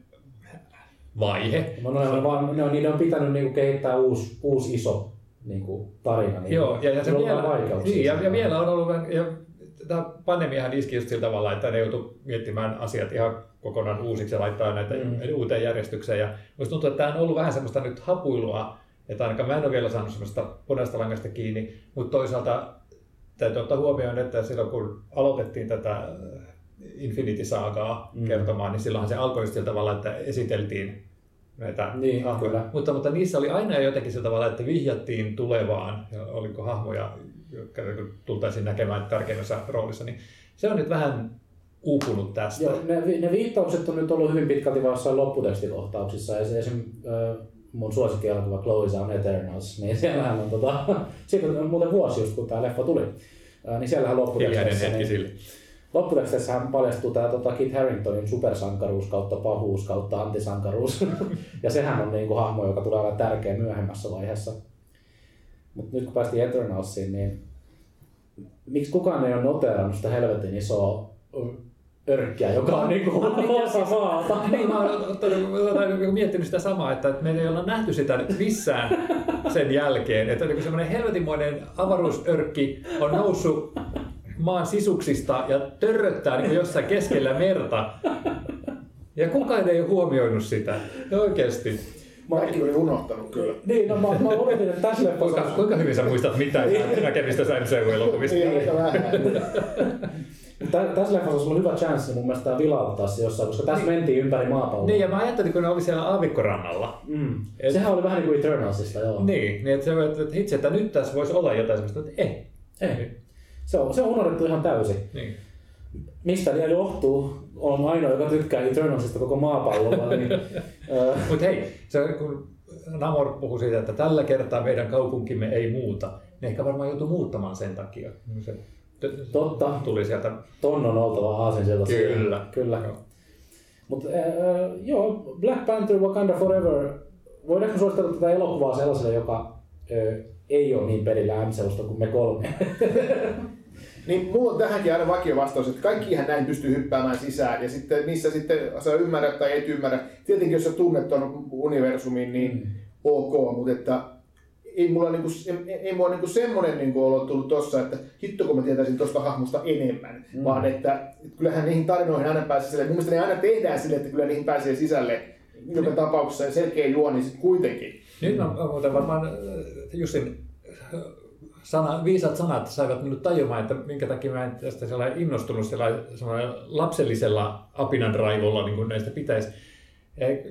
Speaker 3: vaihe.
Speaker 2: No, ne, on vaan, ne, on, niin ne on pitänyt niin kuin kehittää uusi, uusi iso niin kuin tarina. Niin
Speaker 3: Joo, ja, ja, se vielä, niin, ja, ja vielä on ollut ja tämä pandemiahan iski just sillä tavalla, että ne joutu miettimään asiat ihan kokonaan uusiksi ja laittaa näitä mm. uuteen järjestykseen. Ja musta tuntuu, että tämä on ollut vähän semmoista nyt hapuilua, että ainakaan mä en ole vielä saanut semmoista punaista langasta kiinni, mutta toisaalta täytyy ottaa huomioon, että silloin kun aloitettiin tätä Infinity Sagaa mm. kertomaan, niin silloinhan se alkoi sillä tavalla, että esiteltiin näitä
Speaker 2: niin,
Speaker 3: hahmoja.
Speaker 2: kyllä.
Speaker 3: Mutta, mutta niissä oli aina jotenkin sillä tavalla, että vihjattiin tulevaan, ja oliko hahmoja, jotka tultaisiin näkemään tärkeimmässä roolissa, niin se on nyt vähän uupunut tästä.
Speaker 2: Joo, ne, ne viittaukset on nyt ollut hyvin pitkälti vaan jossain lopputekstikohtauksissa. Ja se esim. Äh, mun suosikkielokuva Chloe's on Eternals, niin siellähän on tota, siitä on muuten vuosi just kun tämä leffa tuli. Äh, niin siellähän
Speaker 3: Hiljainen
Speaker 2: lopputeksteissä,
Speaker 3: hetki
Speaker 2: niin,
Speaker 3: sille.
Speaker 2: Lopputeksteissähän paljastuu tämä tota Kit Haringtonin supersankaruus kautta pahuus kautta antisankaruus. ja sehän on niinku hahmo, joka tulee olemaan tärkeä myöhemmässä vaiheessa. Mutta nyt kun päästiin Eternalsiin, niin miksi kukaan ei ole noteerannut sitä helvetin isoa örkkiä, joka on niinku osa maata.
Speaker 3: Niin, mä oon niinku miettinyt sitä samaa, että me ei olla nähty sitä nyt missään sen jälkeen. Että niin semmoinen helvetinmoinen avaruusörkki on noussut maan sisuksista ja törröttää niin jossain keskellä merta. Ja kukaan ei ole huomioinut sitä. Oikeasti.
Speaker 4: Mäkin olin unohtanut kyllä.
Speaker 2: Niin, no mä, mä oletin, että tässä
Speaker 3: Kuinka, kuinka hyvin sä muistat mitään näkemistä MCU-elokuvista?
Speaker 4: Niin, aika vähän.
Speaker 2: Tä, tässä leffassa olisi ollut hyvä chanssi mun mielestä tää vilauttaa se jossain, koska tässä mentiin ympäri maapalloa.
Speaker 3: Niin, ja mä ajattelin, kun ne oli siellä aavikkorannalla.
Speaker 2: Mm.
Speaker 3: Et-
Speaker 2: Sehän oli vähän niin kuin Eternalsista, joo.
Speaker 3: Niin, niin että, se, että, että hitsi, että nyt tässä voisi olla jotain sellaista, että ei.
Speaker 2: Ei. Se on, se on unohdettu ihan täysin.
Speaker 3: Niin.
Speaker 2: Mistä ne johtuu? On ainoa, joka tykkää Eternalsista koko maapallolla. niin, ö,
Speaker 3: Mutta hei, se, kun Namor puhui siitä, että tällä kertaa meidän kaupunkimme ei muuta, niin ehkä varmaan joutuu muuttamaan sen takia. Se t-
Speaker 2: Totta.
Speaker 3: tuli sieltä.
Speaker 2: ton on oltava aasin sieltä.
Speaker 3: Kyllä.
Speaker 2: Kyllä.
Speaker 3: Joo.
Speaker 2: Mutta äh, joo, Black Panther Wakanda Forever. Voidaanko suositella tätä elokuvaa sellaiselle, joka äh, ei ole niin perillä MCUsta kuin me kolme?
Speaker 4: Niin mulla on tähänkin aina vakio vastaus, että kaikkihan näin pystyy hyppäämään sisään ja sitten niissä sitten sä ymmärrät tai et ymmärrä. Tietenkin jos sä tunnet ton universumin, niin
Speaker 2: Mm.
Speaker 4: ok, mutta että ei mulla niinku, ei, ei mulla niinku semmonen niinku olo tullut tossa, että hitto kun mä tietäisin tosta hahmosta enemmän,
Speaker 2: Mm.
Speaker 4: mm. vaan että, että kyllähän niihin tarinoihin aina pääsee sille. Mun mielestä ne aina tehdään sille, että kyllä niihin pääsee sisälle joka tapauksessa ja selkeä juoni sit kuitenkin.
Speaker 3: Nyt mä, mä muuten varmaan äh, Jussin äh, sana, viisaat sanat saivat minut tajumaan, että minkä takia mä en tästä sellainen innostunut sellainen, lapsellisella apinan raivolla, niin kuin näistä pitäisi.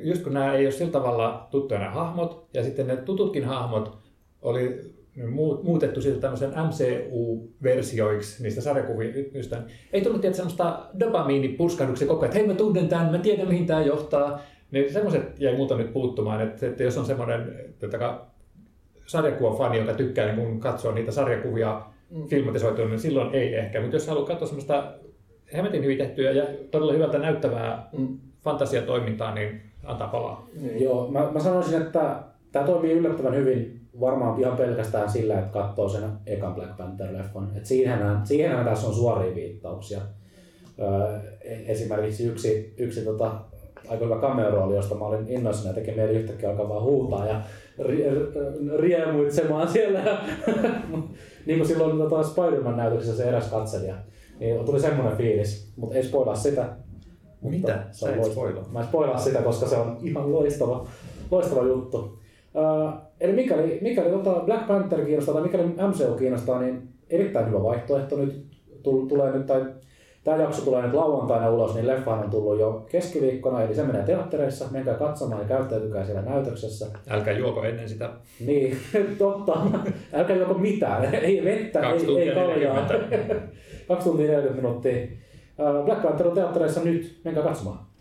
Speaker 3: Just kun nämä ei ole sillä tavalla tuttuja nämä hahmot, ja sitten ne tututkin hahmot oli muu- muutettu siitä tämmöisen MCU-versioiksi niistä sarjakuvista. Ei tullut tietysti semmoista dopamiinipurskahduksia koko ajan, että hei mä tunnen tämän, mä tiedän mihin tämä johtaa. Niin semmoiset jäi multa nyt puuttumaan, että, että jos on semmoinen tota, sarjakuvafani, joka tykkää niin kun katsoa niitä sarjakuvia
Speaker 4: Mm.
Speaker 3: filmatisoituna, niin silloin ei ehkä. Mutta jos haluaa katsoa semmoista hemmetin hyvin tehtyä ja todella hyvältä näyttävää
Speaker 4: Mm.
Speaker 3: fantasiatoimintaa, niin antaa palaa.
Speaker 4: Niin.
Speaker 2: Joo, mä, mä sanoisin, että tämä toimii yllättävän hyvin varmaan ihan pelkästään sillä, että katsoo sen ekan Black Panther-leffon. Et siihenhän, siihenhän tässä on suoria viittauksia. Öö, esimerkiksi yksi, yksi tota, aika hyvä cameo-rooli, josta mä olin innoissani ja teki mieli yhtäkkiä alkaa vaan huutaa ja ri, ri, riemuitsemaan siellä. niin kuin silloin tota Spider-Man-näytöksessä se eräs katselija. Niin tuli semmoinen fiilis, mutta ei spoilaa sitä.
Speaker 3: Mitä?
Speaker 2: Se
Speaker 3: Sä
Speaker 2: on
Speaker 3: et
Speaker 2: loistava.
Speaker 3: spoilaa.
Speaker 2: Mä en spoilaa sitä, koska se on ihan loistava, loistava juttu. Uh, eli mikäli, mikäli tota Black Panther kiinnostaa tai mikäli MCU kiinnostaa, niin erittäin hyvä vaihtoehto nyt tul- tulee nyt, tai tämä jakso tulee nyt lauantaina ulos, niin leffahan on tullut jo keskiviikkona, eli se menee teattereissa, menkää katsomaan ja käyttäytykää siellä näytöksessä.
Speaker 3: Älkää juoko ennen sitä.
Speaker 2: Niin, totta. Älkää joko mitään, ei vettä, ei, ei kaljaa.
Speaker 3: 40.
Speaker 2: Kaksi tuntia 40 minuuttia. Uh, Black Panther on teattereissa nyt, menkää katsomaan.